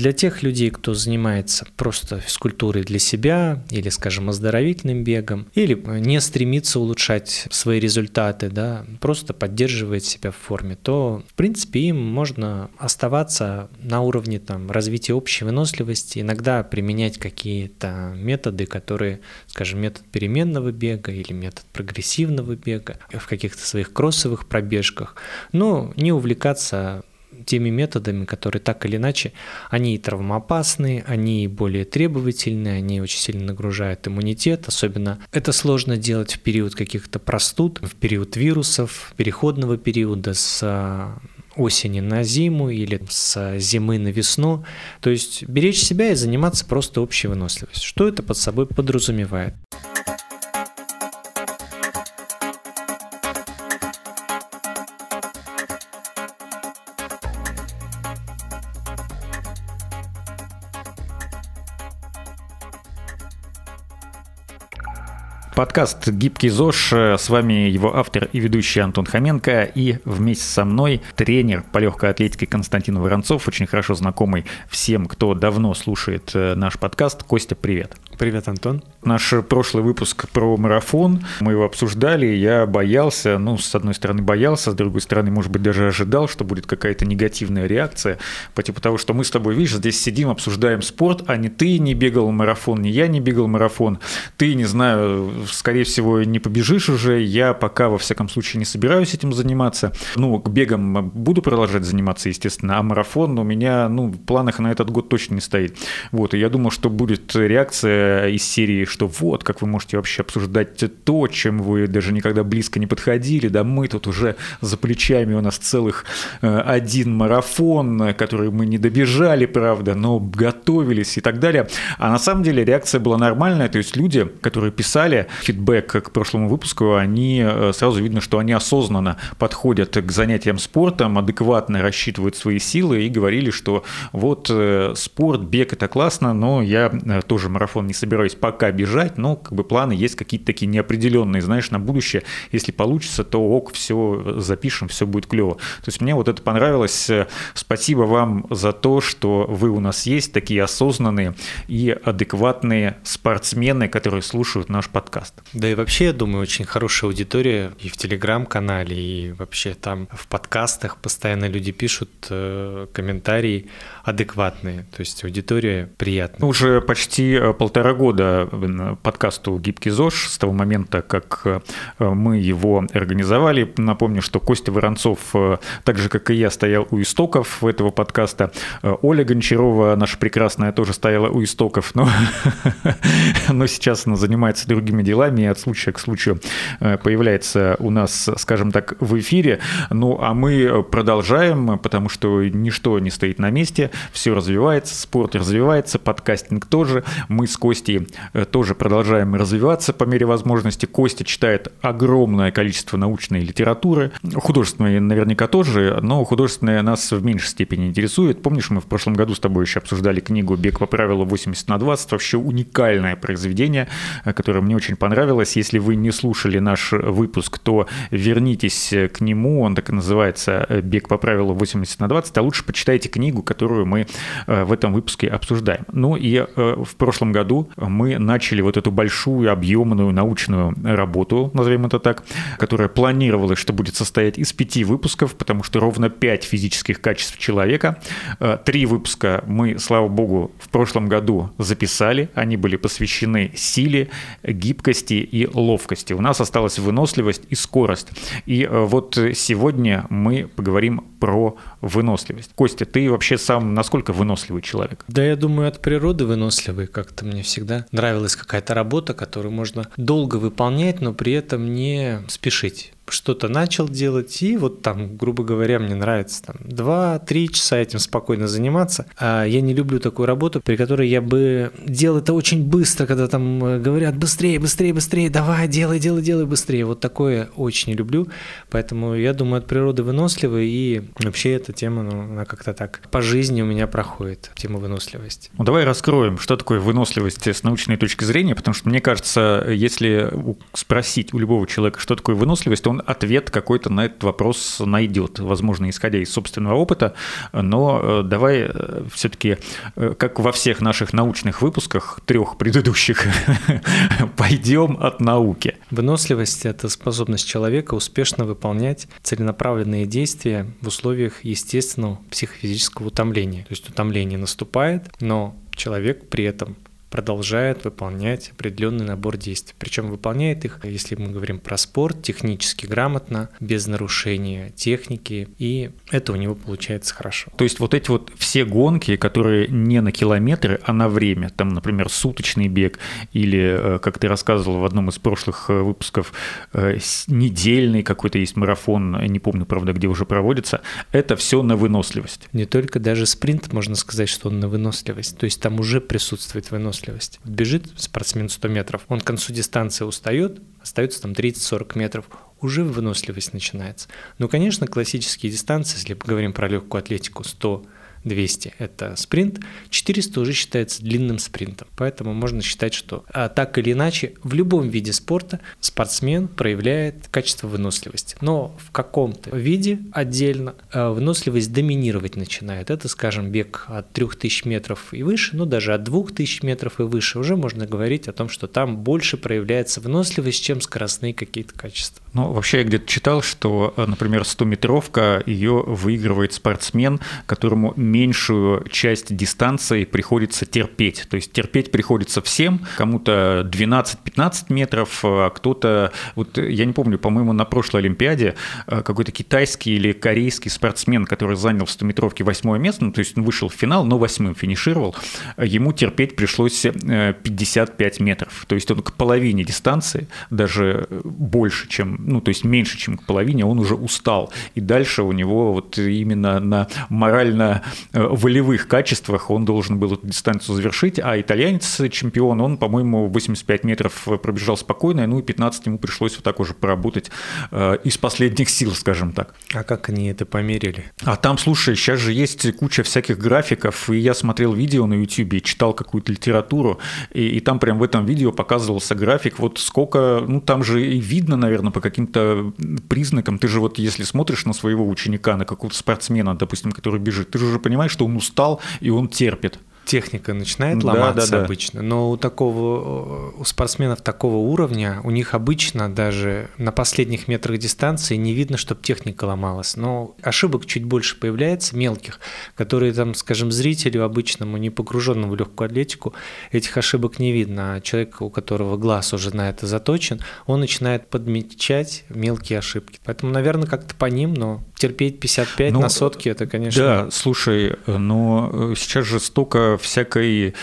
Для тех людей, кто занимается просто физкультурой для себя или, скажем, оздоровительным бегом, или не стремится улучшать свои результаты, да, просто поддерживает себя в форме, то, в принципе, им можно оставаться на уровне там, развития общей выносливости, иногда применять какие-то методы, которые, скажем, метод переменного бега или метод прогрессивного бега в каких-то своих кроссовых пробежках, но не увлекаться теми методами, которые так или иначе, они и травмоопасны, они более требовательны, они очень сильно нагружают иммунитет, особенно это сложно делать в период каких-то простуд, в период вирусов, переходного периода с а, осени на зиму или с зимы на весну. То есть беречь себя и заниматься просто общей выносливостью. Что это под собой подразумевает? Подкаст «Гибкий ЗОЖ». С вами его автор и ведущий Антон Хоменко. И вместе со мной тренер по легкой атлетике Константин Воронцов, очень хорошо знакомый всем, кто давно слушает э, наш подкаст. Костя, привет. Привет, Антон. Наш прошлый выпуск про марафон, мы его обсуждали, я боялся, ну, с одной стороны боялся, с другой стороны, может быть, даже ожидал, что будет какая-то негативная реакция по типу того, что мы с тобой, видишь, здесь сидим, обсуждаем спорт, а не ты не бегал марафон, не я не бегал марафон, ты, не знаю, скорее всего, не побежишь уже, я пока, во всяком случае, не собираюсь этим заниматься. Ну, к бегам буду продолжать заниматься, естественно, а марафон у меня, ну, в планах на этот год точно не стоит. Вот, и я думал, что будет реакция из серии, что вот, как вы можете вообще обсуждать то, чем вы даже никогда близко не подходили, да мы тут уже за плечами у нас целых э, один марафон, который мы не добежали, правда, но готовились и так далее. А на самом деле реакция была нормальная, то есть люди, которые писали фидбэк к прошлому выпуску, они э, сразу видно, что они осознанно подходят к занятиям спортом, адекватно рассчитывают свои силы и говорили, что вот э, спорт, бег это классно, но я тоже марафон не собираюсь пока бежать, но как бы планы есть какие-то такие неопределенные, знаешь, на будущее. Если получится, то ок, все запишем, все будет клево. То есть мне вот это понравилось. Спасибо вам за то, что вы у нас есть, такие осознанные и адекватные спортсмены, которые слушают наш подкаст. Да и вообще, я думаю, очень хорошая аудитория и в телеграм-канале, и вообще там в подкастах постоянно люди пишут э, комментарии адекватные, то есть аудитория приятная. Уже почти э, полтора года э, подкасту «Гибкий ЗОЖ» с того момента, как э, мы его организовали. Напомню, что Костя Воронцов, так же, как и я, стоял у истоков этого подкаста. Оля Гончарова, наша прекрасная, тоже стояла у истоков, но, но сейчас она занимается другими делами и от случая к случаю появляется у нас, скажем так, в эфире. Ну, а мы продолжаем, потому что ничто не стоит на месте, все развивается, спорт развивается, подкастинг тоже. Мы с Костей э, тоже продолжаем развиваться по мере возможности. Костя читает огромное количество научной литературы, художественной наверняка тоже, но художественная нас в меньшей степени интересует. Помнишь, мы в прошлом году с тобой еще обсуждали книгу «Бег по правилу 80 на 20», вообще уникальное произведение, э, которое мне очень понравилось. Если вы не слушали наш выпуск, то вернитесь к нему, он так и называется «Бег по правилу 80 на 20», а лучше почитайте книгу, которую мы э, в этом выпуске обсуждаем. Ну и в прошлом году мы начали вот эту большую объемную научную работу, назовем это так, которая планировалась, что будет состоять из пяти выпусков, потому что ровно пять физических качеств человека. Э, три выпуска мы, слава богу, в прошлом году записали. Они были посвящены силе, гибкости и ловкости. У нас осталась выносливость и скорость. И э, вот сегодня мы поговорим про выносливость. Костя, ты вообще сам насколько выносливый человек? Да, я думаю, от природы выносливый. Как-то мне всегда нравилась какая-то работа, которую можно долго выполнять, но при этом не спешить что-то начал делать, и вот там, грубо говоря, мне нравится там 2-3 часа этим спокойно заниматься. А я не люблю такую работу, при которой я бы делал это очень быстро, когда там э, говорят быстрее, быстрее, быстрее, давай, делай, делай, делай быстрее. Вот такое очень не люблю, поэтому я думаю, от природы выносливый, и вообще эта тема, ну, она как-то так по жизни у меня проходит, тема выносливости. Ну, давай раскроем, что такое выносливость с научной точки зрения, потому что мне кажется, если спросить у любого человека, что такое выносливость, он ответ какой-то на этот вопрос найдет, возможно, исходя из собственного опыта, но э, давай э, все-таки, э, как во всех наших научных выпусках, трех предыдущих, пойдем от науки. Выносливость – это способность человека успешно выполнять целенаправленные действия в условиях естественного психофизического утомления. То есть утомление наступает, но человек при этом продолжает выполнять определенный набор действий. Причем выполняет их, если мы говорим про спорт, технически грамотно, без нарушения техники, и это у него получается хорошо. То есть вот эти вот все гонки, которые не на километры, а на время, там, например, суточный бег или, э, как ты рассказывал в одном из прошлых э, выпусков, э, недельный какой-то есть марафон, не помню, правда, где уже проводится, это все на выносливость. Не только даже спринт, можно сказать, что он на выносливость, то есть там уже присутствует выносливость выносливость. Бежит спортсмен 100 метров, он к концу дистанции устает, остается там 30-40 метров, уже выносливость начинается. Ну, конечно, классические дистанции, если мы говорим про легкую атлетику, 100 200 – это спринт, 400 уже считается длинным спринтом. Поэтому можно считать, что а, так или иначе в любом виде спорта спортсмен проявляет качество выносливости. Но в каком-то виде отдельно а, выносливость доминировать начинает. Это, скажем, бег от 3000 метров и выше, ну даже от 2000 метров и выше. Уже можно говорить о том, что там больше проявляется выносливость, чем скоростные какие-то качества. Ну, вообще я где-то читал, что, например, 100-метровка, ее выигрывает спортсмен, которому меньшую часть дистанции приходится терпеть. То есть терпеть приходится всем, кому-то 12-15 метров, а кто-то, вот я не помню, по-моему, на прошлой Олимпиаде э, какой-то китайский или корейский спортсмен, который занял в 100-метровке восьмое место, ну, то есть он вышел в финал, но восьмым финишировал, ему терпеть пришлось 55 э, метров. То есть он к половине дистанции, даже больше, чем, ну, то есть меньше, чем к половине, он уже устал. И дальше у него вот именно на морально Э, волевых качествах он должен был эту дистанцию завершить, а итальянец чемпион, он, по-моему, 85 метров пробежал спокойно, ну и 15 ему пришлось вот так уже поработать э, из последних сил, скажем так. А как они это померили? А там, слушай, сейчас же есть куча всяких графиков, и я смотрел видео на YouTube, читал какую-то литературу, и, и там прям в этом видео показывался график, вот сколько, ну там же и видно, наверное, по каким-то признакам, ты же вот если смотришь на своего ученика, на какого-то спортсмена, допустим, который бежит, ты же уже понимаешь, что он устал и он терпит техника начинает ломаться да, да, обычно, но у такого у спортсменов такого уровня у них обычно даже на последних метрах дистанции не видно, чтобы техника ломалась. Но ошибок чуть больше появляется мелких, которые там, скажем, зрителю обычному, не погруженному в легкую атлетику, этих ошибок не видно. А человек, у которого глаз уже на это заточен, он начинает подмечать мелкие ошибки. Поэтому, наверное, как-то по ним, но терпеть 55 ну, на сотки, это, конечно... Да, слушай, но сейчас же столько всякой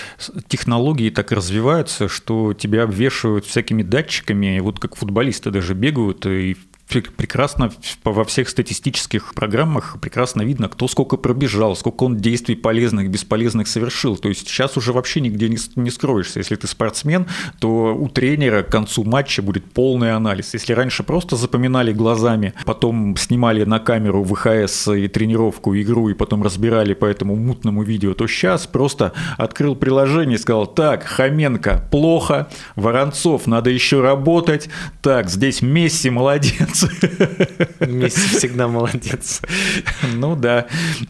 технологии так развиваются, что тебя обвешивают всякими датчиками, вот как футболисты даже бегают и прекрасно во всех статистических программах прекрасно видно, кто сколько пробежал, сколько он действий полезных, бесполезных совершил. То есть сейчас уже вообще нигде не, скроешься. Если ты спортсмен, то у тренера к концу матча будет полный анализ. Если раньше просто запоминали глазами, потом снимали на камеру ВХС и тренировку, игру, и потом разбирали по этому мутному видео, то сейчас просто открыл приложение и сказал, так, Хоменко, плохо, Воронцов, надо еще работать, так, здесь Месси, молодец, молодец. Месси всегда молодец. Ну да.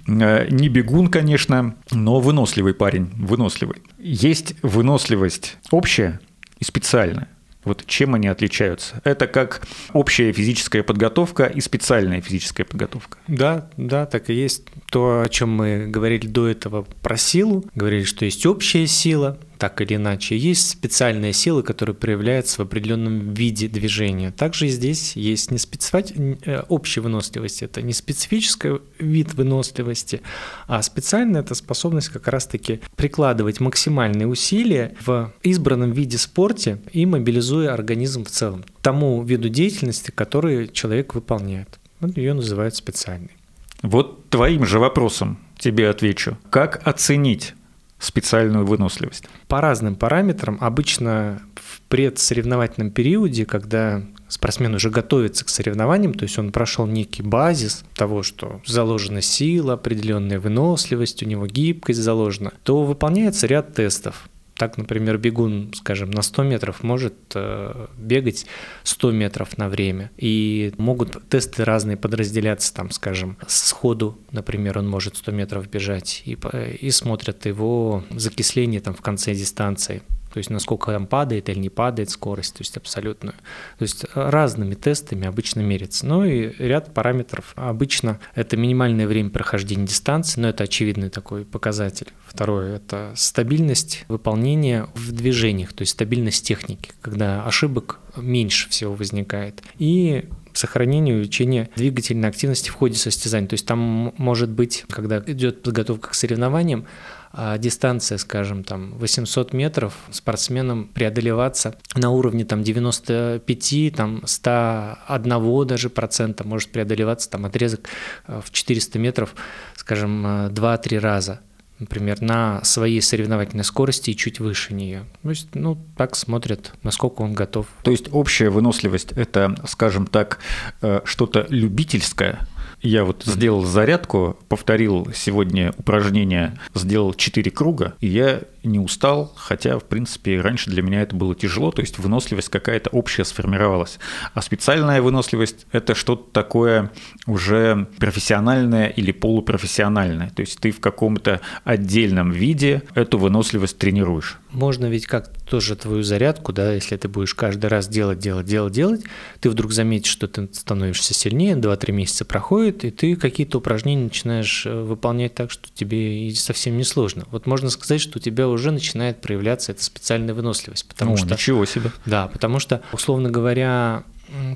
Э, не бегун, конечно, но выносливый парень, выносливый. Есть выносливость общая и специальная. Вот чем они отличаются? Это как общая физическая подготовка и специальная физическая подготовка. Да, да, так и есть. То, о чем мы говорили до этого про силу, говорили, что есть общая сила, так или иначе. Есть специальные силы, которые проявляются в определенном виде движения. Также здесь есть не специфи... Э, общая выносливость, это не специфический вид выносливости, а специальная это способность как раз-таки прикладывать максимальные усилия в избранном виде спорте и мобилизуя организм в целом тому виду деятельности, который человек выполняет. Вот ее называют специальной. Вот твоим же вопросом тебе отвечу. Как оценить специальную выносливость? По разным параметрам. Обычно в предсоревновательном периоде, когда спортсмен уже готовится к соревнованиям, то есть он прошел некий базис того, что заложена сила, определенная выносливость, у него гибкость заложена, то выполняется ряд тестов. Так, например, бегун, скажем, на 100 метров может э, бегать 100 метров на время. И могут тесты разные подразделяться, там, скажем, сходу, например, он может 100 метров бежать, и, и смотрят его закисление там в конце дистанции то есть насколько там падает или не падает скорость, то есть абсолютно. То есть разными тестами обычно мерится. Ну и ряд параметров. Обычно это минимальное время прохождения дистанции, но это очевидный такой показатель. Второе – это стабильность выполнения в движениях, то есть стабильность техники, когда ошибок меньше всего возникает. И сохранение и увеличение двигательной активности в ходе состязания. То есть там может быть, когда идет подготовка к соревнованиям, а дистанция, скажем, там 800 метров спортсменам преодолеваться на уровне там 95, там 101 даже процента может преодолеваться там отрезок э, в 400 метров, скажем, 2-3 э, раза например, на своей соревновательной скорости и чуть выше нее. То есть, ну, так смотрят, насколько он готов. То есть общая выносливость – это, скажем так, э, что-то любительское, я вот сделал зарядку, повторил сегодня упражнение, сделал 4 круга, и я не устал, хотя, в принципе, раньше для меня это было тяжело, то есть выносливость какая-то общая сформировалась. А специальная выносливость – это что-то такое уже профессиональное или полупрофессиональное, то есть ты в каком-то отдельном виде эту выносливость тренируешь. Можно ведь как тоже твою зарядку, да, если ты будешь каждый раз делать, делать, делать, делать, ты вдруг заметишь, что ты становишься сильнее, 2-3 месяца проходит, и ты какие-то упражнения начинаешь э, выполнять так, что тебе совсем не сложно. Вот можно сказать, что у тебя уже начинает проявляться эта специальная выносливость. Потому О, что, ничего себе. Да, потому что, условно говоря,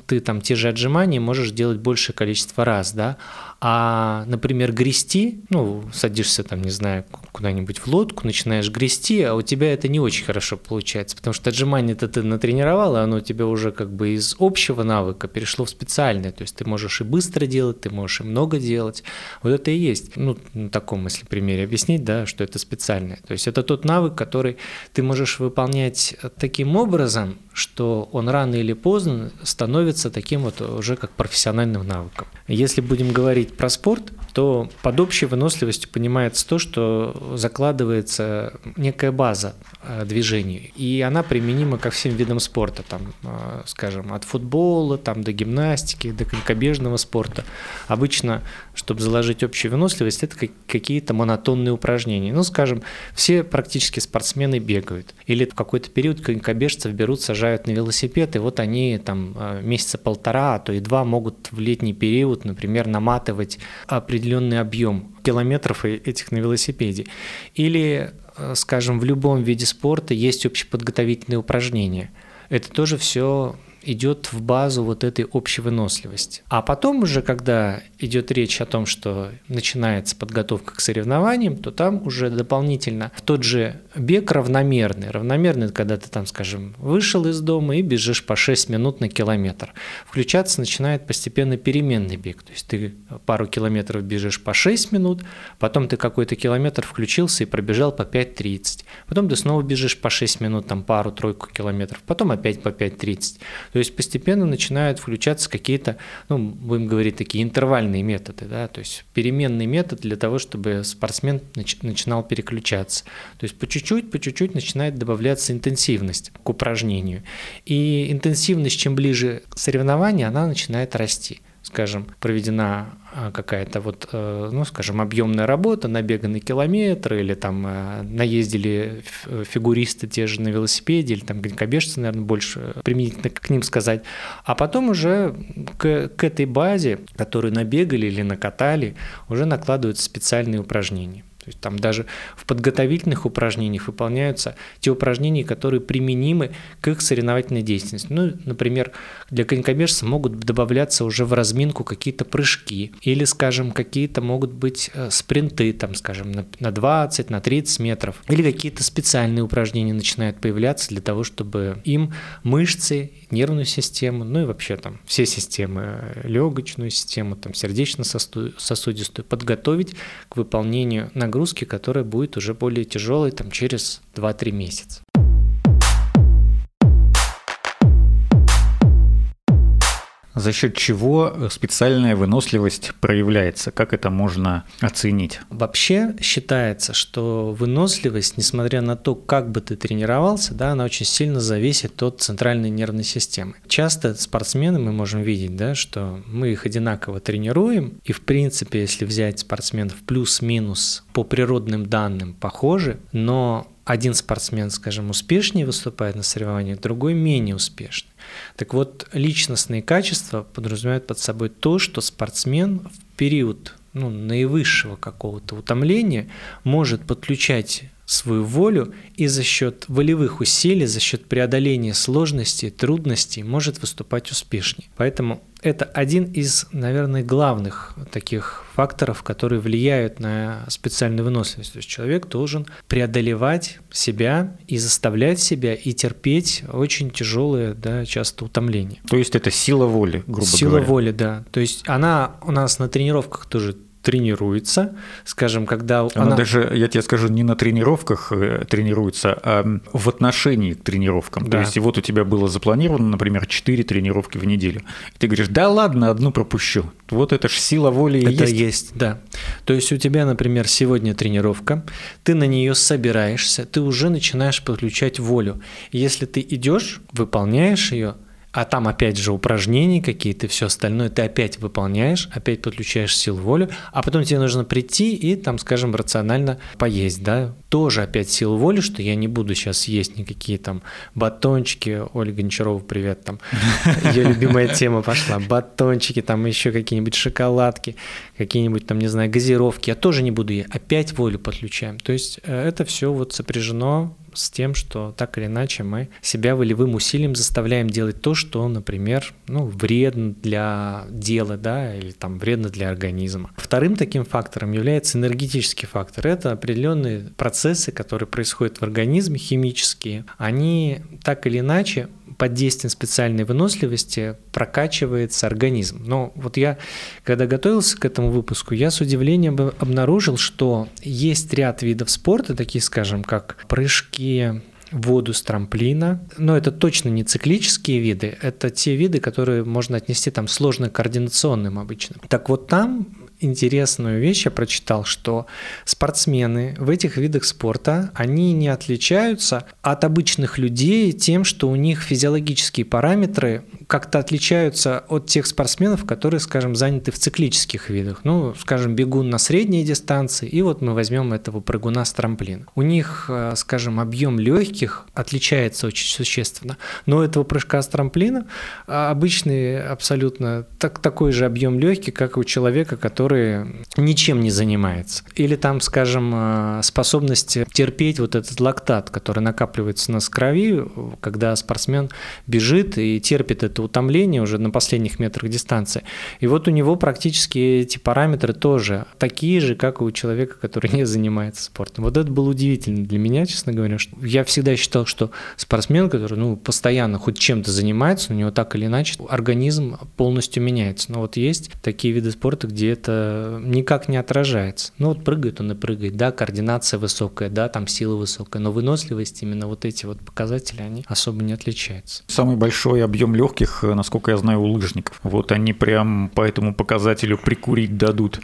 ты там те же отжимания можешь делать большее количество раз, да, а, например, грести, ну, садишься там, не знаю, куда-нибудь в лодку, начинаешь грести, а у тебя это не очень хорошо получается, потому что отжимание-то ты натренировал, и оно у тебя уже как бы из общего навыка перешло в специальное, то есть ты можешь и быстро делать, ты можешь и много делать. Вот это и есть, ну, на таком, если примере объяснить, да, что это специальное. То есть это тот навык, который ты можешь выполнять таким образом, что он рано или поздно становится таким вот уже как профессиональным навыком. Если будем говорить про спорт, то под общей выносливостью понимается то, что закладывается некая база э, движений, и она применима ко всем видам спорта, там, э, скажем, от футбола там, до гимнастики, до конькобежного спорта. Обычно, чтобы заложить общую выносливость, это какие-то монотонные упражнения. Ну, скажем, все практически спортсмены бегают, или в какой-то период конькобежцев берут, сажают на велосипед, и вот они там э, месяца полтора, а то и два могут в летний период, например, наматывать определенные определенный объем километров этих на велосипеде. Или, э, скажем, в любом виде спорта есть общеподготовительные упражнения. Это тоже все идет в базу вот этой общей выносливости. А потом уже, когда идет речь о том, что начинается подготовка к соревнованиям, то там уже дополнительно в тот же бег равномерный. Равномерный, когда ты там, скажем, вышел из дома и бежишь по 6 минут на километр. Включаться начинает постепенно переменный бег. То есть ты пару километров бежишь по 6 минут, потом ты какой-то километр включился и пробежал по 5.30. Потом ты снова бежишь по 6 минут, там пару-тройку километров, потом опять по 5.30. То есть постепенно начинают включаться какие-то, ну, будем говорить, такие интервальные методы, да, то есть переменный метод для того, чтобы спортсмен нач- начинал переключаться. То есть по чуть-чуть, по чуть-чуть начинает добавляться интенсивность к упражнению. И интенсивность, чем ближе к соревнованию, она начинает расти скажем, проведена а, какая-то вот, э, ну, скажем, объемная работа, набеганы километры, или там э, наездили фигуристы те же на велосипеде, или там конькобежцы, наверное, больше применительно к ним сказать. А потом уже к, к этой базе, которую набегали или накатали, уже накладываются специальные упражнения. То есть там даже в подготовительных упражнениях выполняются те упражнения, которые применимы к их соревновательной деятельности. Ну, например, для конькобежца могут добавляться уже в разминку какие-то прыжки или, скажем, какие-то могут быть э, спринты, там, скажем, на 20, на 30 метров или какие-то специальные упражнения начинают появляться для того, чтобы им мышцы, нервную систему, ну и вообще там все системы, легочную систему, там сердечно-сосудистую подготовить к выполнению нагрузки нагрузки, которая будет уже более тяжелой там, через 2-3 месяца. За счет чего специальная выносливость проявляется? Как это можно оценить? Вообще считается, что выносливость, несмотря на то, как бы ты тренировался, да, она очень сильно зависит от центральной нервной системы. Часто спортсмены мы можем видеть, да, что мы их одинаково тренируем, и в принципе, если взять спортсменов плюс-минус по природным данным похожи, но один спортсмен, скажем, успешнее выступает на соревнованиях, другой менее успешный. Так вот, личностные качества подразумевают под собой то, что спортсмен в период ну, наивысшего какого-то утомления может подключать свою волю и за счет волевых усилий, за счет преодоления сложностей, трудностей может выступать успешнее. Поэтому это один из, наверное, главных таких факторов, которые влияют на специальную выносливость. То есть человек должен преодолевать себя и заставлять себя и терпеть очень тяжелые, да, часто утомления. То есть это сила воли, грубо сила говоря. Сила воли, да. То есть она у нас на тренировках тоже тренируется, скажем, когда она, она даже, я тебе скажу, не на тренировках э, тренируется, а в отношении к тренировкам. Да. То есть вот у тебя было запланировано, например, 4 тренировки в неделю. И ты говоришь, да ладно, одну пропущу. Вот это ж сила воли и это есть. есть, да. То есть у тебя, например, сегодня тренировка, ты на нее собираешься, ты уже начинаешь подключать волю. Если ты идешь, выполняешь ее, а там опять же упражнения какие-то, все остальное. Ты опять выполняешь, опять подключаешь силу волю, а потом тебе нужно прийти и там, скажем, рационально поесть, да, тоже опять силу воли, что я не буду сейчас есть никакие там батончики, Ольга Гончарова, привет, там, ее любимая тема пошла, батончики, там еще какие-нибудь шоколадки, какие-нибудь там, не знаю, газировки, я тоже не буду есть, опять волю подключаем, то есть э, это все вот сопряжено с тем, что так или иначе мы себя волевым усилием заставляем делать то, что, например, ну, вредно для дела, да, или там вредно для организма. Вторым таким фактором является энергетический фактор. Это определенные процессы, которые происходят в организме, химические. Они так или иначе под действием специальной выносливости прокачивается организм. Но вот я, когда готовился к этому выпуску, я с удивлением обнаружил, что есть ряд видов спорта, такие, скажем, как прыжки, воду с трамплина. Но это точно не циклические виды, это те виды, которые можно отнести там сложно координационным обычно. Так вот там интересную вещь я прочитал, что спортсмены в этих видах спорта, они не отличаются от обычных людей тем, что у них физиологические параметры как-то отличаются от тех спортсменов, которые, скажем, заняты в циклических видах. Ну, скажем, бегун на средней дистанции, и вот мы возьмем этого прыгуна с трамплина. У них, э, скажем, объем легких отличается очень существенно, но этого прыжка с трамплина а, обычный абсолютно так, такой же объем легких, как у человека, который который ничем не занимается. Или там, скажем, э, способность терпеть вот этот лактат, который накапливается у нас в крови, когда спортсмен бежит и терпит это утомление уже на последних метрах дистанции. И вот у него практически эти параметры тоже такие же, как у человека, который не занимается спортом. Вот это было удивительно для меня, честно говоря. Что я всегда считал, что спортсмен, который ну, постоянно хоть чем-то занимается, у него так или иначе организм полностью меняется. Но вот есть такие виды спорта, где это никак не отражается. Ну вот прыгает он и прыгает, да, координация высокая, да, там сила высокая, но выносливость, именно вот эти вот показатели, они особо не отличаются. Самый большой объем легких, насколько я знаю, у лыжников. Вот они прям по этому показателю прикурить дадут.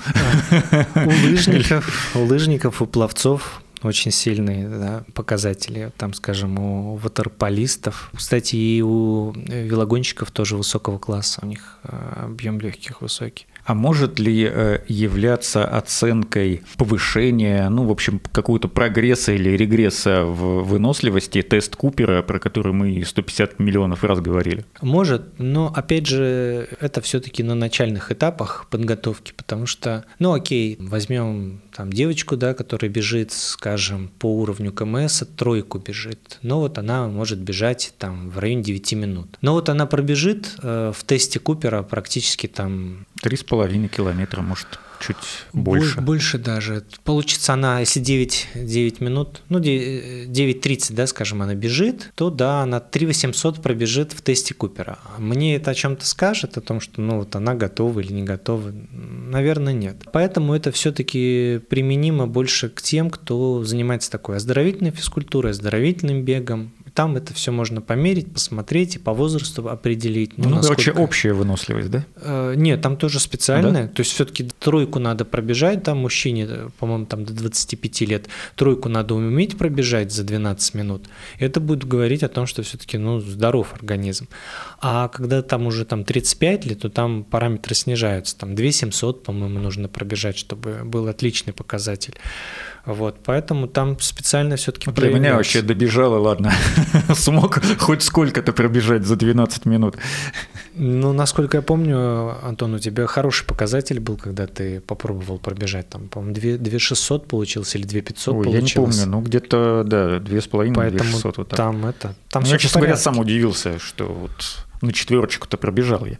У лыжников, у лыжников, у пловцов очень сильные да, показатели, там, скажем, у ватерполистов. Кстати, и у велогонщиков тоже высокого класса, у них э, объем легких высокий. А может ли э, являться оценкой повышения, ну, в общем, какого-то прогресса или регресса в выносливости тест Купера, про который мы 150 миллионов раз говорили? Может, но, опять же, это все-таки на начальных этапах подготовки, потому что, ну, окей, возьмем там девочку, да, которая бежит, скажем, по уровню КМС, тройку бежит, но вот она может бежать там в районе 9 минут. Но вот она пробежит э, в тесте Купера практически там Три с половиной километра, может, чуть больше. Больше даже. Получится она, если 9, 9 минут, ну 9.30, да, скажем, она бежит, то да, она 3 800 пробежит в тесте Купера. Мне это о чем-то скажет, о том, что ну вот она готова или не готова? Наверное, нет. Поэтому это все-таки применимо больше к тем, кто занимается такой оздоровительной физкультурой, оздоровительным бегом, там это все можно померить, посмотреть и по возрасту определить. Ну, ну насколько... короче, общая выносливость, да? Э, нет, там тоже специальная. Да? То есть все-таки тройку надо пробежать, там мужчине, по-моему, там до 25 лет, тройку надо уметь пробежать за 12 минут. Это будет говорить о том, что все-таки ну, здоров организм. А когда там уже там 35 лет, то там параметры снижаются. Там 2700, по-моему, нужно пробежать, чтобы был отличный показатель. Вот, поэтому там специально все-таки Для меня вообще добежало, ладно, смог хоть сколько-то пробежать за 12 минут. Ну, насколько я помню, Антон, у тебя хороший показатель был, когда ты попробовал пробежать, там, по-моему, 2, 2 600 получилось или 2 500 Ой, получилось. я не помню, ну, где-то, да, 2,5, Поэтому 2 600, вот так. там это, там ну, я, честно говоря, сам удивился, что вот на четверочку-то пробежал я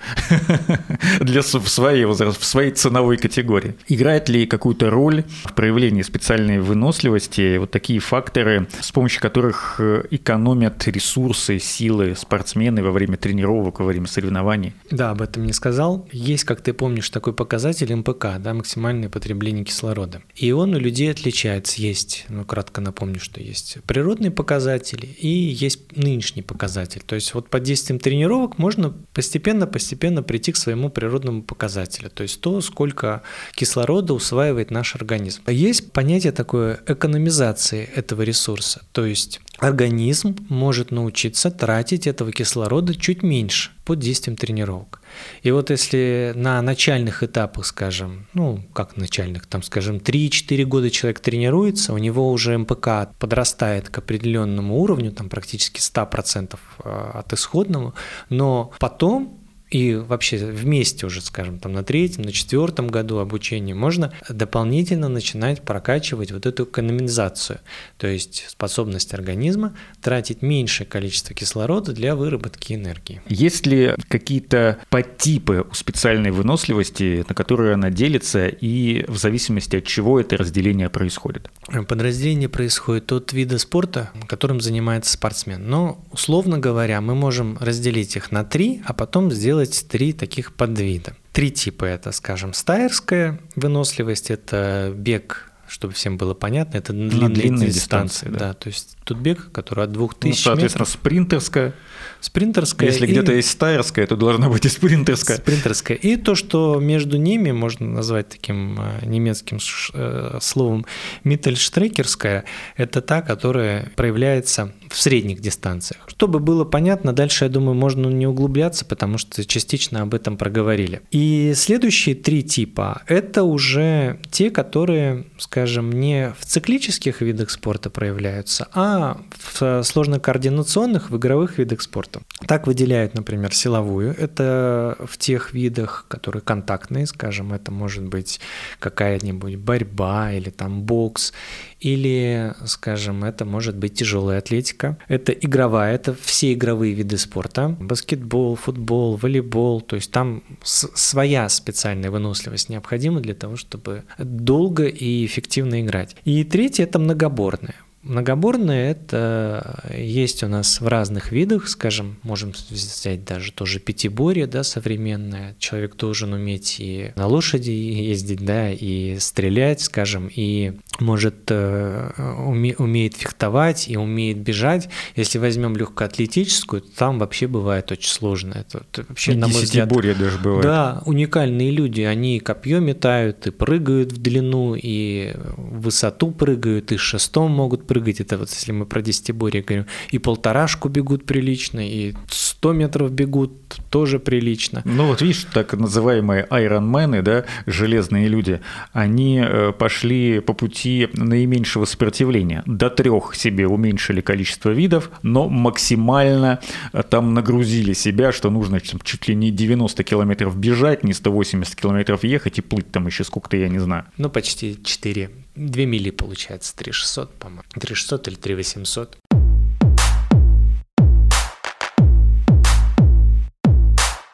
для в своей, в своей ценовой категории. Играет ли какую-то роль в проявлении специальной выносливости вот такие факторы, с помощью которых э, экономят ресурсы, силы спортсмены во время тренировок, во время соревнований? Да, об этом не сказал. Есть, как ты помнишь, такой показатель МПК, да, максимальное потребление кислорода. И он у людей отличается. Есть, ну, кратко напомню, что есть природные показатели и есть нынешний показатель. То есть вот под действием тренировок тренировок можно постепенно-постепенно прийти к своему природному показателю, то есть то, сколько кислорода усваивает наш организм. Есть понятие такое экономизации этого ресурса, то есть организм может научиться тратить этого кислорода чуть меньше под действием тренировок. И вот если на начальных этапах, скажем, ну, как начальных, там, скажем, 3-4 года человек тренируется, у него уже МПК подрастает к определенному уровню, там практически 100% э, от исходного, но потом и вообще вместе уже, скажем, там на третьем, на четвертом году обучения можно дополнительно начинать прокачивать вот эту экономизацию, то есть способность организма тратить меньшее количество кислорода для выработки энергии. Есть ли какие-то подтипы у специальной выносливости, на которые она делится, и в зависимости от чего это разделение происходит? Подразделение происходит от вида спорта, которым занимается спортсмен. Но, условно говоря, мы можем разделить их на три, а потом сделать сделать три таких подвида. Три типа это, скажем, стайерская выносливость, это бег чтобы всем было понятно, это длинные, длинные дистанции. Да. да, то есть тут бег, который от 2000 ну, соответственно, метров. спринтерская. Спринтерская. Если и... где-то есть стайерская, то должна быть и спринтерская. Спринтерская. И то, что между ними можно назвать таким э, немецким э, словом миттельштрекерская, это та, которая проявляется в средних дистанциях. Чтобы было понятно, дальше, я думаю, можно не углубляться, потому что частично об этом проговорили. И следующие три типа – это уже те, которые, скажем, не в циклических видах спорта проявляются, а в сложно-координационных, в игровых видах спорта. Так выделяют, например, силовую. Это в тех видах, которые контактные, скажем, это может быть какая-нибудь борьба или там бокс, или, скажем, это может быть тяжелая атлетика. Это игровая, это все игровые виды спорта. Баскетбол, футбол, волейбол. То есть там своя специальная выносливость необходима для того, чтобы долго и эффективно играть. И третье – это многоборное. Многоборные – это есть у нас в разных видах, скажем, можем взять даже тоже пятиборье, да, современное. Человек должен уметь и на лошади ездить, да, и стрелять, скажем, и может э, уме, умеет фехтовать и умеет бежать. Если возьмем легкоатлетическую, то там вообще бывает очень сложно. Это, это вообще, и на мой взгляд, даже бывает. Да, уникальные люди. Они копье метают и прыгают в длину, и в высоту прыгают, и шестом могут прыгать. Это вот если мы про десятиборье говорим. И полторашку бегут прилично, и 100 метров бегут тоже прилично. Ну вот видишь, так называемые айронмены, да, железные люди, они э, пошли по пути пути наименьшего сопротивления. До трех себе уменьшили количество видов, но максимально э, там нагрузили себя, что нужно чуть ли не 90 километров бежать, не 180 километров ехать и плыть там еще сколько-то, я не знаю. Ну, почти 4. 2 мили получается, 3600, по-моему. 3600 или 3800.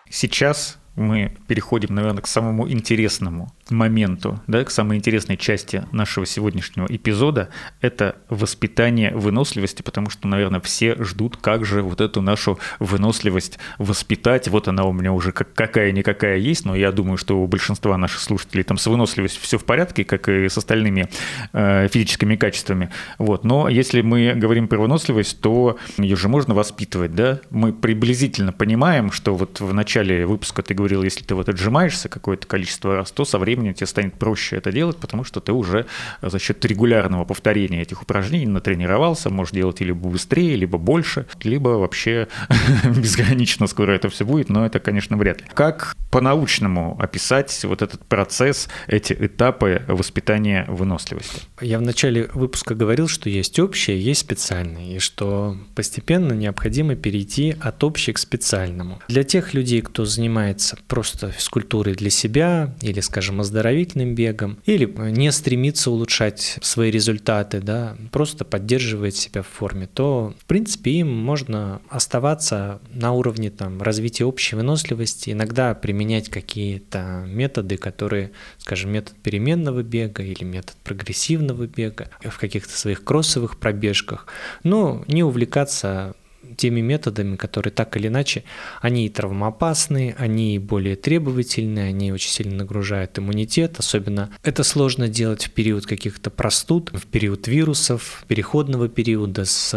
Сейчас мы переходим, наверное, к самому интересному моменту, да, к самой интересной части нашего сегодняшнего эпизода, это воспитание выносливости, потому что, наверное, все ждут, как же вот эту нашу выносливость воспитать. Вот она у меня уже как какая-никакая есть, но я думаю, что у большинства наших слушателей там с выносливостью все в порядке, как и с остальными э, физическими качествами. Вот. Но если мы говорим про выносливость, то ее же можно воспитывать, да? Мы приблизительно понимаем, что вот в начале выпуска ты говорил, если ты вот отжимаешься какое-то количество раз, то со временем временем тебе станет проще это делать, потому что ты уже за счет регулярного повторения этих упражнений натренировался, можешь делать либо быстрее, либо больше, либо вообще безгранично скоро это все будет, но это, конечно, вряд ли. Как по-научному описать вот этот процесс, эти этапы воспитания выносливости? Я в начале выпуска говорил, что есть общее, есть специальное, и что постепенно необходимо перейти от общего к специальному. Для тех людей, кто занимается просто физкультурой для себя или, скажем, оздоровительным бегом, или не стремится улучшать свои результаты, да, просто поддерживает себя в форме, то, в принципе, им можно оставаться на уровне там, развития общей выносливости, иногда применять какие-то методы, которые, скажем, метод переменного бега или метод прогрессивного бега в каких-то своих кроссовых пробежках, но не увлекаться теми методами, которые так или иначе, они и травмоопасны, они более требовательны, они очень сильно нагружают иммунитет, особенно это сложно делать в период каких-то простуд, в период вирусов, переходного периода с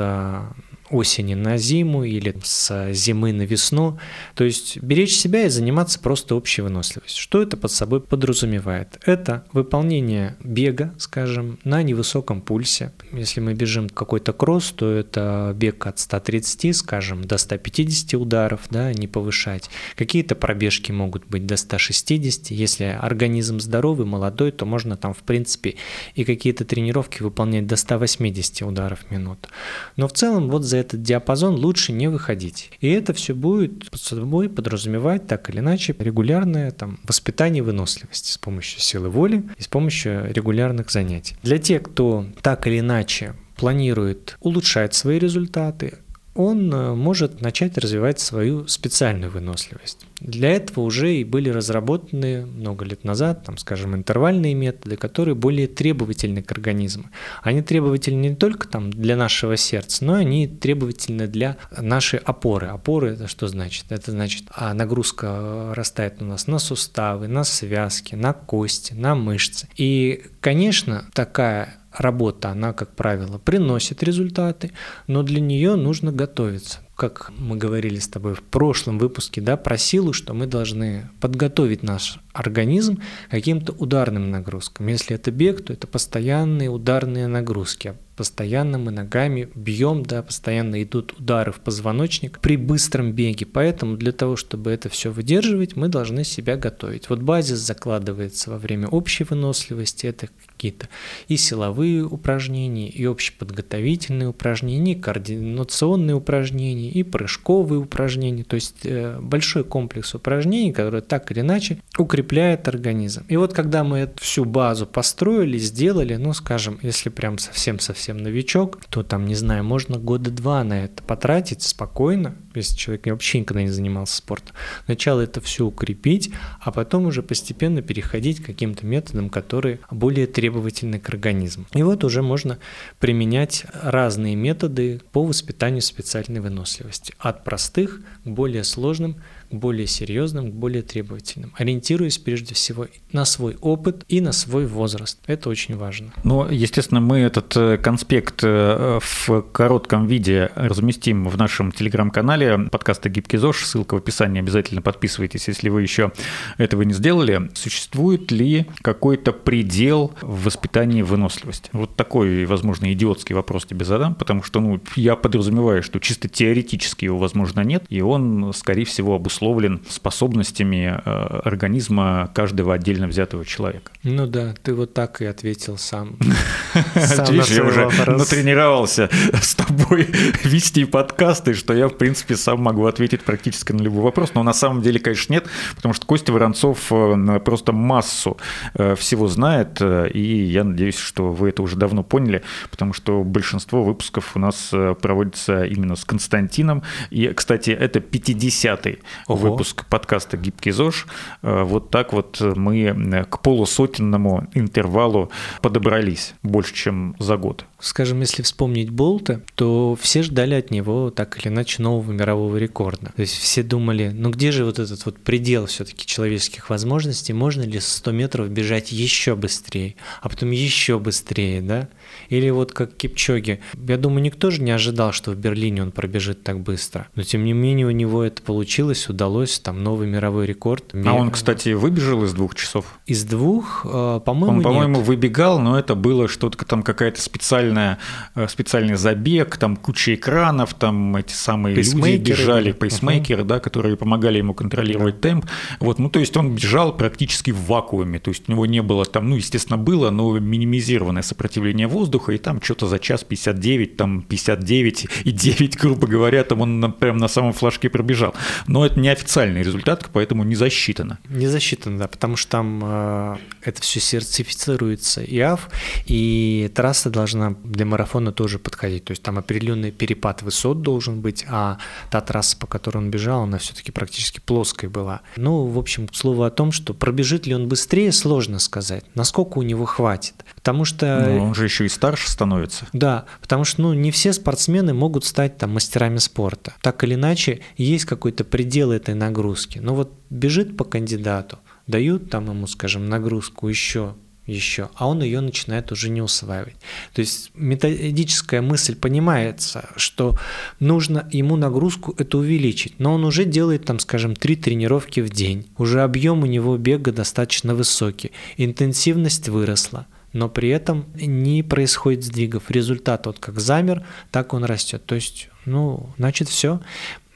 осени на зиму или с зимы на весну. То есть беречь себя и заниматься просто общей выносливостью. Что это под собой подразумевает? Это выполнение бега, скажем, на невысоком пульсе. Если мы бежим какой-то кросс, то это бег от 130, скажем, до 150 ударов, да, не повышать. Какие-то пробежки могут быть до 160. Если организм здоровый, молодой, то можно там, в принципе, и какие-то тренировки выполнять до 180 ударов в минуту. Но в целом вот за за этот диапазон лучше не выходить. И это все будет под собой подразумевать так или иначе регулярное там, воспитание выносливости с помощью силы воли и с помощью регулярных занятий. Для тех, кто так или иначе планирует улучшать свои результаты, он э, может начать развивать свою специальную выносливость. Для этого уже и были разработаны много лет назад, там, скажем, интервальные методы, которые более требовательны к организму. Они требовательны не только там, для нашего сердца, но они требовательны для нашей опоры. Опоры это что значит? Это значит, а нагрузка растает у нас на суставы, на связки, на кости, на мышцы. И, конечно, такая работа, она, как правило, приносит результаты, но для нее нужно готовиться. Как мы говорили с тобой в прошлом выпуске, да, про силу, что мы должны подготовить наш организм каким-то ударным нагрузкам. Если это бег, то это постоянные ударные нагрузки. Постоянно мы ногами бьем, да, постоянно идут удары в позвоночник при быстром беге. Поэтому для того, чтобы это все выдерживать, мы должны себя готовить. Вот базис закладывается во время общей выносливости. Это какие-то и силовые упражнения, и общеподготовительные упражнения, и координационные упражнения, и прыжковые упражнения. То есть э, большой комплекс упражнений, которые так или иначе укрепляют организм. И вот когда мы эту всю базу построили, сделали, ну, скажем, если прям совсем-совсем новичок, то там, не знаю, можно года два на это потратить спокойно, если человек вообще никогда не занимался спортом. Сначала это все укрепить, а потом уже постепенно переходить к каким-то методам, которые более требовательны к организму. И вот уже можно применять разные методы по воспитанию специальной выносливости. От простых к более сложным более серьезным, более требовательным, ориентируясь прежде всего на свой опыт и на свой возраст. Это очень важно. Ну, естественно, мы этот э, конспект э, в коротком виде разместим в нашем телеграм-канале подкаста «Гибкий ЗОЖ». Ссылка в описании. Обязательно подписывайтесь, если вы еще этого не сделали. Существует ли какой-то предел в воспитании выносливости? Вот такой, возможно, идиотский вопрос тебе задам, потому что ну, я подразумеваю, что чисто теоретически его, возможно, нет, и он, скорее всего, обусловлен обусловлен способностями э, организма каждого отдельно взятого человека. Ну да, ты вот так и ответил сам. Видишь, я уже натренировался с тобой вести подкасты, что я, в принципе, сам могу ответить практически на любой вопрос, но на самом деле, конечно, нет, потому что Костя Воронцов э, просто массу э, всего знает, и я надеюсь, что вы это уже давно поняли, потому что большинство выпусков у нас проводится именно с Константином, и, кстати, это 50-й выпуск подкаста «Гибкий ЗОЖ». Вот так вот мы к полусотенному интервалу подобрались больше, чем за год. Скажем, если вспомнить Болта, то все ждали от него так или иначе нового мирового рекорда. То есть все думали, ну где же вот этот вот предел все-таки человеческих возможностей, можно ли 100 метров бежать еще быстрее, а потом еще быстрее, да? Или вот как Кипчоги. Я думаю, никто же не ожидал, что в Берлине он пробежит так быстро. Но тем не менее у него это получилось, удалось, там новый мировой рекорд. А он, кстати, выбежал из двух часов? Из двух, э, по-моему, Он, по-моему, выбегал, но это было что-то там какая-то специальная, э, специальный забег, там куча экранов, там эти самые люди бежали, пейсмейкеры, uh-huh. да, которые помогали ему контролировать да. темп. Вот, ну, то есть он бежал практически в вакууме, то есть у него не было там, ну, естественно, было, но минимизированное сопротивление воздуха, и там что-то за час 59, там 59 и 9, грубо говоря, там он прям на самом флажке пробежал. Но это не официальный результат, поэтому не засчитано. Не засчитано, да, потому что там э, это все сертифицируется ИАФ, и трасса должна для марафона тоже подходить. То есть там определенный перепад высот должен быть, а та трасса, по которой он бежал, она все-таки практически плоской была. Ну, в общем, слово о том, что пробежит ли он быстрее, сложно сказать. Насколько у него хватит. Потому что... Ну, он же еще и старше становится. Да, потому что ну, не все спортсмены могут стать там мастерами спорта. Так или иначе, есть какой-то предел этой нагрузки. Но вот бежит по кандидату, дают там ему, скажем, нагрузку еще еще, а он ее начинает уже не усваивать. То есть методическая мысль понимается, что нужно ему нагрузку это увеличить, но он уже делает там, скажем, три тренировки в день, уже объем у него бега достаточно высокий, интенсивность выросла, но при этом не происходит сдвигов. Результат вот как замер, так он растет. То есть, ну, значит, все.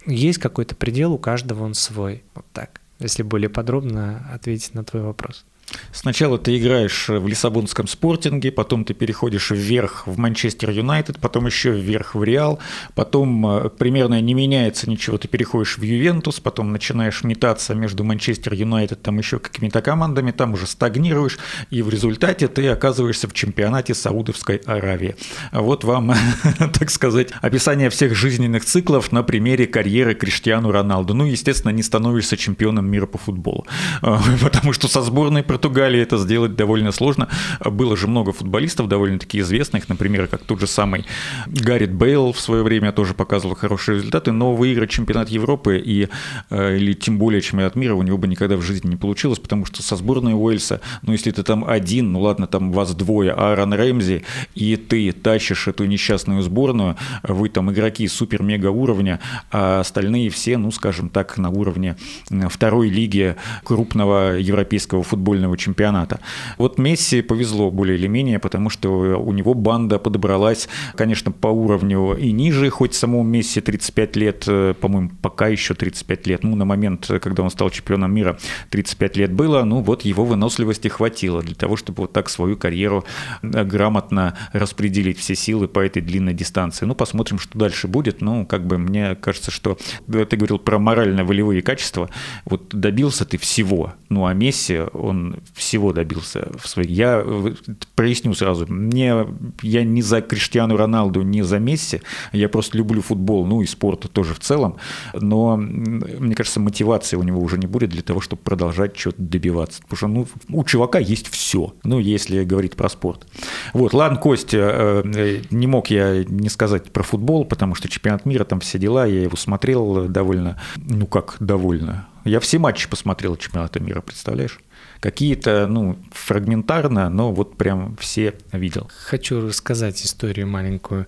Есть какой-то предел, у каждого он свой. Вот так. Если более подробно ответить на твой вопрос. Сначала ты играешь в Лиссабонском спортинге, потом ты переходишь вверх в Манчестер Юнайтед, потом еще вверх в Реал, потом э, примерно не меняется ничего, ты переходишь в Ювентус, потом начинаешь метаться между Манчестер Юнайтед, там еще какими-то командами, там уже стагнируешь, и в результате ты оказываешься в чемпионате Саудовской Аравии. Вот вам, так сказать, описание всех жизненных циклов на примере карьеры Криштиану Роналду. Ну, естественно, не становишься чемпионом мира по футболу, потому что со сборной Португалии это сделать довольно сложно. Было же много футболистов довольно-таки известных, например, как тот же самый Гаррит Бейл в свое время тоже показывал хорошие результаты, но выиграть чемпионат Европы и, э, или тем более чемпионат мира у него бы никогда в жизни не получилось, потому что со сборной Уэльса, ну если ты там один, ну ладно, там вас двое, Аарон Рэмзи, и ты тащишь эту несчастную сборную, вы там игроки супер-мега уровня, а остальные все, ну скажем так, на уровне второй лиги крупного европейского футбольного футбольного чемпионата. Вот Месси повезло более или менее, потому что у него банда подобралась, конечно, по уровню и ниже, хоть самому Месси 35 лет, э, по-моему, пока еще 35 лет, ну, на момент, когда он стал чемпионом мира, 35 лет было, ну, вот его выносливости хватило для того, чтобы вот так свою карьеру э, грамотно распределить все силы по этой длинной дистанции. Ну, посмотрим, что дальше будет. Ну, как бы мне кажется, что ты говорил про морально-волевые качества. Вот добился ты всего. Ну, а Месси, он всего добился в своей. Я проясню сразу, мне, я не за Криштиану Роналду, не за Месси, я просто люблю футбол, ну и спорт тоже в целом, но мне кажется, мотивации у него уже не будет для того, чтобы продолжать что-то добиваться, потому что ну, у чувака есть все, ну если говорить про спорт. Вот, ладно, Костя, э, не мог я не сказать про футбол, потому что чемпионат мира, там все дела, я его смотрел довольно, ну как довольно, я все матчи посмотрел чемпионата мира, представляешь? Какие-то, ну, фрагментарно, но вот прям все видел. Хочу рассказать историю маленькую.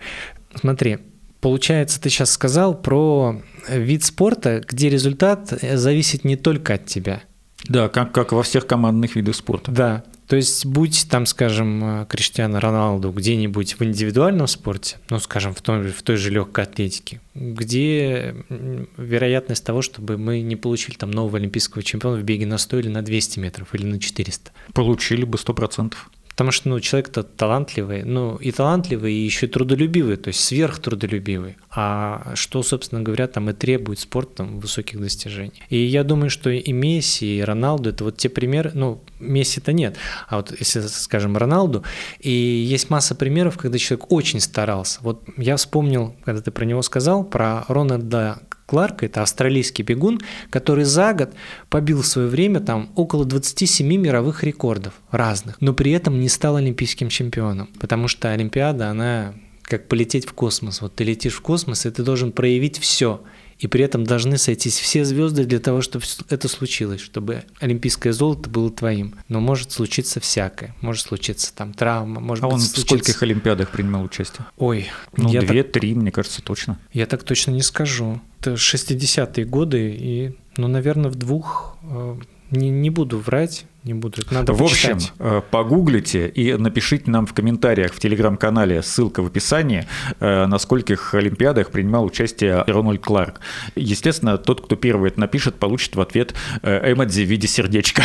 Смотри, получается, ты сейчас сказал про вид спорта, где результат зависит не только от тебя. Да, как, как во всех командных видах спорта. Да, то есть будь там, скажем, Криштиану Роналду где-нибудь в индивидуальном спорте, ну, скажем, в, том, в той же легкой атлетике, где вероятность того, чтобы мы не получили там нового олимпийского чемпиона в беге на 100 или на 200 метров или на 400? Получили бы 100%. Потому что, ну, человек-то талантливый, ну, и талантливый, и еще трудолюбивый, то есть сверхтрудолюбивый. А что, собственно говоря, там и требует спорт там, высоких достижений. И я думаю, что и Месси, и Роналду – это вот те примеры, ну, Месси-то нет, а вот если, скажем, Роналду, и есть масса примеров, когда человек очень старался. Вот я вспомнил, когда ты про него сказал, про Рональда Кларк, это австралийский бегун, который за год побил в свое время там около 27 мировых рекордов разных, но при этом не стал олимпийским чемпионом, потому что Олимпиада, она как полететь в космос. Вот ты летишь в космос, и ты должен проявить все. И при этом должны сойтись все звезды для того, чтобы это случилось, чтобы олимпийское золото было твоим. Но может случиться всякое. Может случиться там травма, может а быть, он случится... в скольких олимпиадах принимал участие? Ой. Ну, две-три, так... мне кажется, точно. Я так точно не скажу это 60-е годы, и, ну, наверное, в двух э, не, не буду врать, не буду. Надо в общем, э, погуглите и напишите нам в комментариях в телеграм-канале, ссылка в описании, э, на скольких Олимпиадах принимал участие Рональд Кларк. Естественно, тот, кто первый это напишет, получит в ответ э, эмодзи в виде сердечка.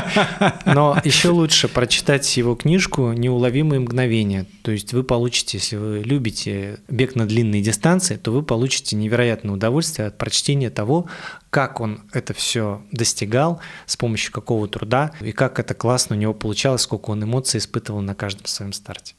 Но еще лучше прочитать его книжку «Неуловимые мгновения». То есть вы получите, если вы любите бег на длинные дистанции, то вы получите невероятное удовольствие от прочтения того, как он это все достигал, с помощью какого труда, и как это классно у него получалось, сколько он эмоций испытывал на каждом своем старте.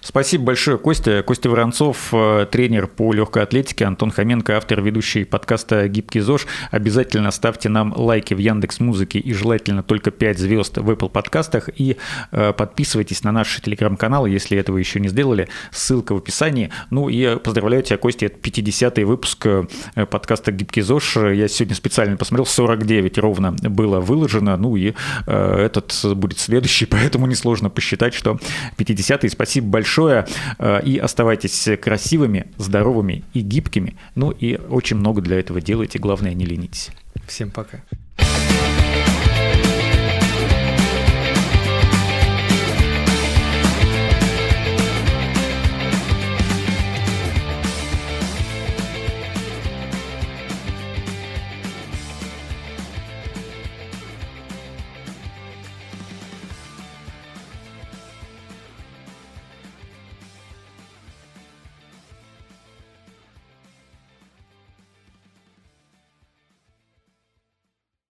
Спасибо большое, Костя. Костя Воронцов, э, тренер по легкой атлетике, Антон Хоменко, автор ведущий подкаста «Гибкий ЗОЖ». Обязательно ставьте нам лайки в Яндекс Музыке и желательно только 5 звезд в Apple подкастах и э, подписывайтесь на наш телеграм-канал, если этого еще не сделали. Ссылка в описании. Ну и поздравляю тебя, Костя, это 50-й выпуск э, подкаста «Гибкий ЗОЖ». Я сегодня специально посмотрел, 49 ровно было выложено, ну и этот будет следующий, поэтому несложно посчитать, что 50-й. Спасибо Спасибо большое э, и оставайтесь красивыми, здоровыми и гибкими. Ну и очень много для этого делайте, главное не ленитесь. Всем пока.